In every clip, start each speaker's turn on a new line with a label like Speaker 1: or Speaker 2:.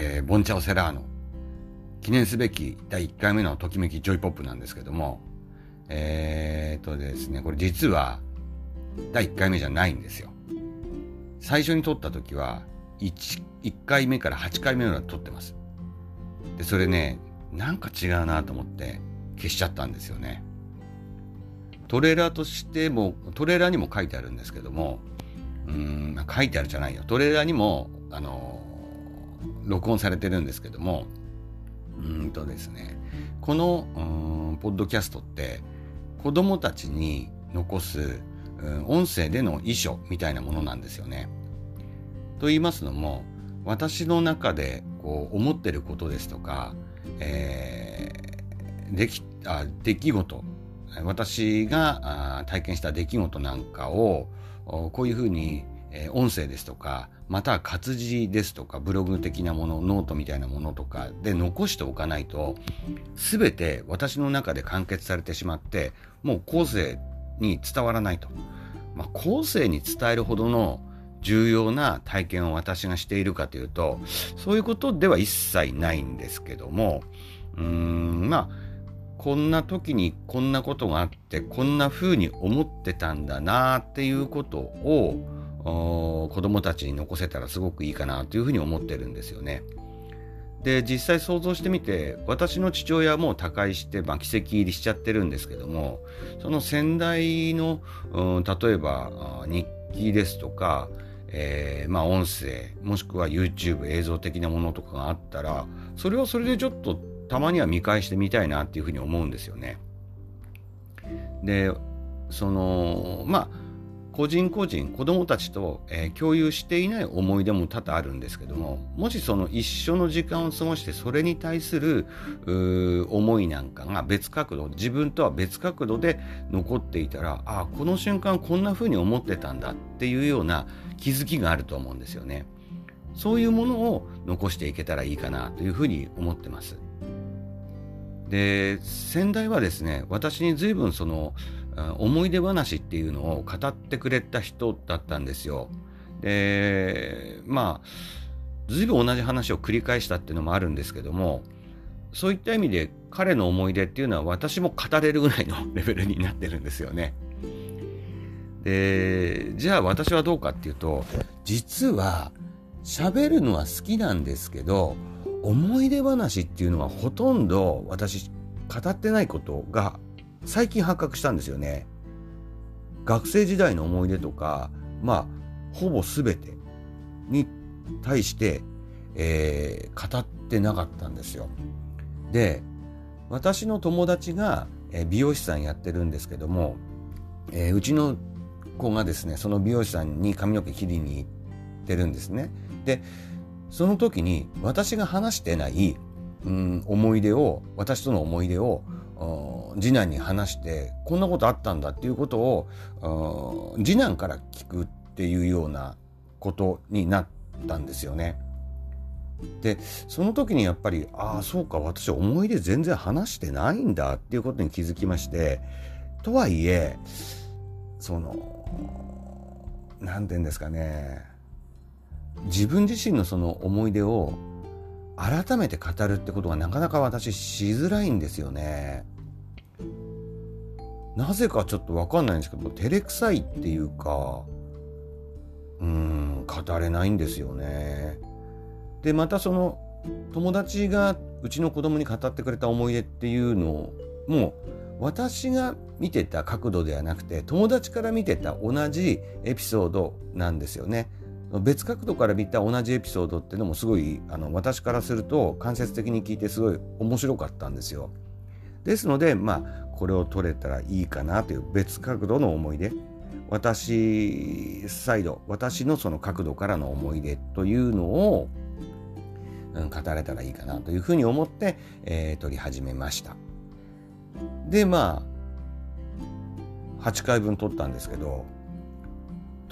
Speaker 1: えー、ボンチャオセラーノ。記念すべき第1回目のときめきジョイポップなんですけども、えー、とですね、これ実は第1回目じゃないんですよ。最初に撮った時は1、1回目から8回目まで撮ってます。で、それね、なんか違うなと思って消しちゃったんですよね。トレーラーとしても、トレーラーにも書いてあるんですけども、うん、書いてあるじゃないよ。トレーラーにも、あの、録音されてるんですけども、うんとですね、この、ポッドキャストって、子供たちに残す、音声での遺書みたいなものなんですよね。と言いますのも、私の中でこう思ってることですとか、えー、できあ出来事私が体験した出来事なんかをこういうふうに音声ですとかまたは活字ですとかブログ的なものノートみたいなものとかで残しておかないと全て私の中で完結されてしまってもう後世に伝わらないと、まあ、後世に伝えるほどの重要な体験を私がしているかというとそういうことでは一切ないんですけどもうーんまあこんな時にこんなことがあってこんな風に思ってたんだなっていうことを子供たちに残せたらすごくいいかなというふうに思ってるんですよね。で実際想像してみて私の父親も他界して、まあ、奇跡入りしちゃってるんですけどもその先代の、うん、例えば日記ですとか、えー、まあ音声もしくは YouTube 映像的なものとかがあったらそれはそれでちょっとたまには見返してみたいなっていうふうに思うんですよね。でそのまあ個人個人子供たちと、えー、共有していない思い出も多々あるんですけどももしその一緒の時間を過ごしてそれに対する思いなんかが別角度自分とは別角度で残っていたらああこの瞬間こんな風に思ってたんだっていうような気づきがあると思うんですよね。そういうものを残していけたらいいかなというふうに思ってます。で先代はですね私に随分その思い出話っていうのを語ってくれた人だったんですよ。でまあ随分同じ話を繰り返したっていうのもあるんですけどもそういった意味で彼の思い出っていうのは私も語れるぐらいのレベルになってるんですよね。でじゃあ私はどうかっていうと実は喋るのは好きなんですけど思い出話っていうのはほとんど私語ってないことが最近発覚したんですよね。学生時代の思い出とか、まあ、ほぼ全てに対して、えー、語ってなかったんですよ。で、私の友達が、美容師さんやってるんですけども、えー、うちの子がですね、その美容師さんに髪の毛切りに行ってるんですね。で、その時に私が話してない、うん、思い出を、私との思い出を、次男に話してこんなことあったんだっていうことを次男から聞くっていうようなことになったんですよね。でその時にやっぱりああそうか私思い出全然話してないんだっていうことに気づきましてとはいえその何て言うんですかね自分自身のその思い出を改めて語るってことがなかなか私しづらいんですよね。なぜかちょっとわかんないんですけど照れくさいっていうかうん語れないんですよね。でまたその友達がうちの子供に語ってくれた思い出っていうのも私が見てた角度ではなくて友達から見てた同じエピソードなんですよね。別角度から見た同じエピソードっていうのもすごいあの私からすると間接的に聞いてすごい面白かったんですよ。ですのでまあこれを取れたらいいかなという別角度の思い出私サイド私のその角度からの思い出というのを、うん、語れたらいいかなというふうに思って、えー、撮り始めました。でまあ8回分撮ったんですけど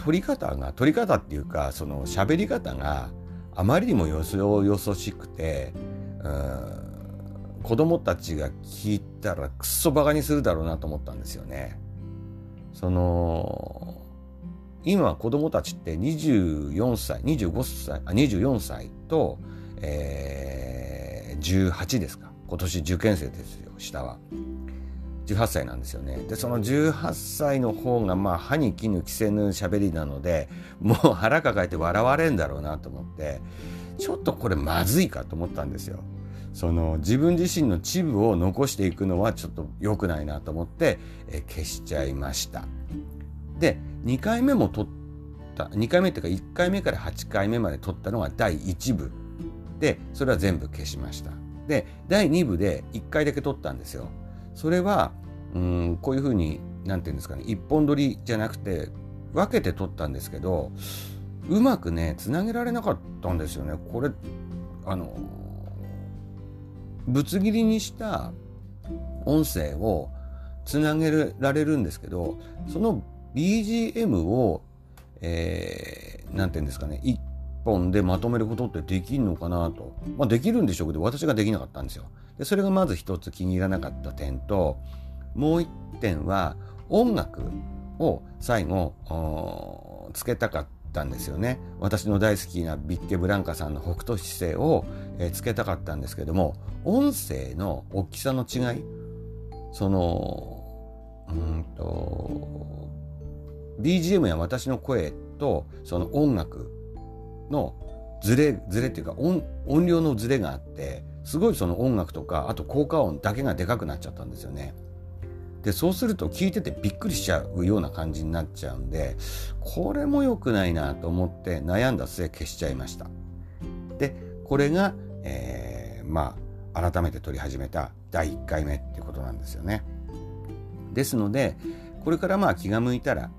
Speaker 1: 取り方が取り方っていうかその喋り方があまりにもよそよそしくてうん子供たちが聞いたらくっそバカにするだろうなと思ったんですよね。その今子供たちって24歳25歳あ24歳と、えー、18ですか。今年受験生ですよ、下は。18歳なんですよね。で、その18歳の方が、まあ、歯に衣着せぬ喋りなので、もう腹抱えて笑われんだろうなと思って、ちょっとこれまずいかと思ったんですよ。その自分自身のチブを残していくのはちょっと良くないなと思って、え消しちゃいました。で、2回目も撮った、2回目っていうか1回目から8回目まで撮ったのが第1部で、それは全部消しました。で、第2部で1回だけ撮ったんですよ。それは、うん、こういうふうに、なんていうんですかね、一本撮りじゃなくて、分けて撮ったんですけど、うまくね、つなげられなかったんですよね。これ、あの、ぶつ切りにした音声をつなげられるんですけど、その BGM を、えー、ていうんですかね、一本でまとめることってできんのかなと。まあできるんでしょうけど、私ができなかったんですよ。で、それがまず一つ気に入らなかった点と、もう一点は音楽を最後、つけたかったんですよね。私の大好きなビッケブランカさんの北斗姿勢を、え、つけたかったんですけども、音声の大きさの違い、その、うんと、BGM や私の声とその音楽のズレ、ズレっていうか音音量のズレがあって、すごいその音楽とか、あと効果音だけがでかくなっちゃったんですよね。で、そうすると聞いててびっくりしちゃうような感じになっちゃうんで、これも良くないなと思って悩んだ末消しちゃいました。で、これが、えー、まあ、改めて撮り始めた第1回目っていうことなんですよね。ですので、これからまあ気が向いたら、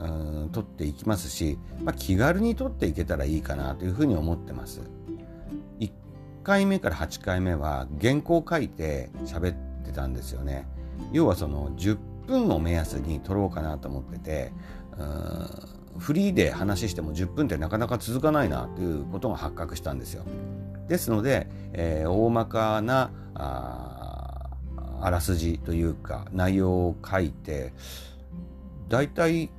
Speaker 1: うん撮っていきますし、まあ、気軽に撮っていけたらいいかなというふうに思ってます。回目から8回目は原稿を書いて喋ってたんですよね。要はその10分を目安に撮ろうかなと思っててフリーで話しても10分ってなかなか続かないなということが発覚したんですよ。ですので、えー、大まかなああらすじというか内容を書いて大体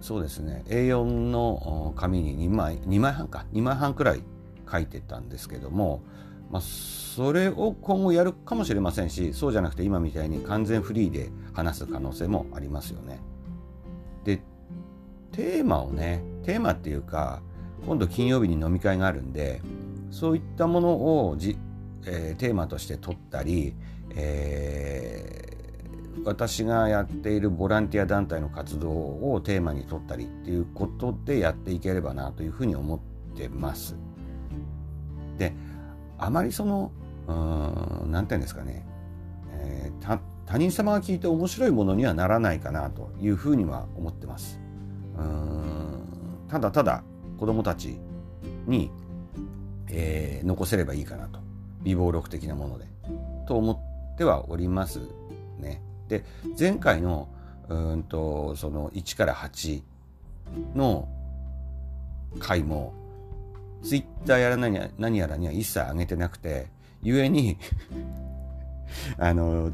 Speaker 1: そうですね A4 の紙に2枚2枚半か2枚半くらい書いてたんですけどもまあ、それを今後やるかもしれませんしそうじゃなくて今みたいに完全フリーで話す可能性もありますよね。でテーマをねテーマっていうか今度金曜日に飲み会があるんでそういったものをじ、えー、テーマとして取ったり、えー、私がやっているボランティア団体の活動をテーマに取ったりっていうことでやっていければなというふうに思ってます。であまりその何て言うんですかね、えー、他人様が聞いて面白いものにはならないかなというふうには思ってます。うんただただ子供たちに、えー、残せればいいかなと微暴録的なものでと思ってはおりますね。で前回のうんとその1から8の回もツイッターやら何や何やらには一切上げてなくて、ゆえに あの、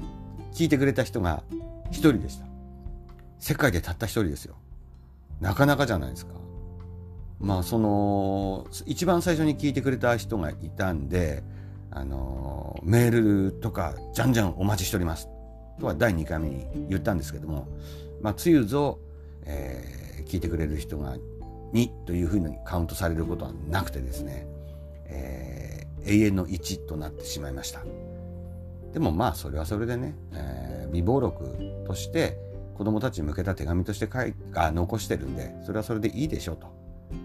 Speaker 1: 聞いてくれた人が一人でした。世界でたった一人ですよ。なかなかじゃないですか。まあ、その、一番最初に聞いてくれた人がいたんで、あの、メールとか、じゃんじゃんお待ちしております。とは第2回目に言ったんですけども、まあ、つゆぞ、えー、聞いてくれる人が2というふうにカウントされることはなくてですね、えー、永遠の1となってしまいました。でもまあそれはそれでね、えー、微暴録として子供たちに向けた手紙として書いあ残してるんでそれはそれでいいでしょうと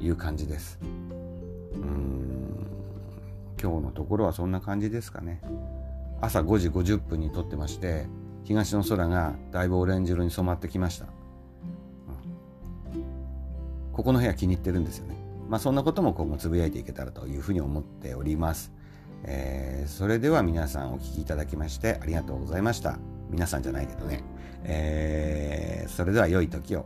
Speaker 1: いう感じです。うん今日のところはそんな感じですかね。朝5時50分に撮ってまして東の空がだいぶオレンジ色に染まってきました。ここの部屋気に入ってるんですよね。まあそんなことも今後つぶやいていけたらというふうに思っております。えー、それでは皆さんお聴きいただきましてありがとうございました。皆さんじゃないけどね。えー、それでは良い時を。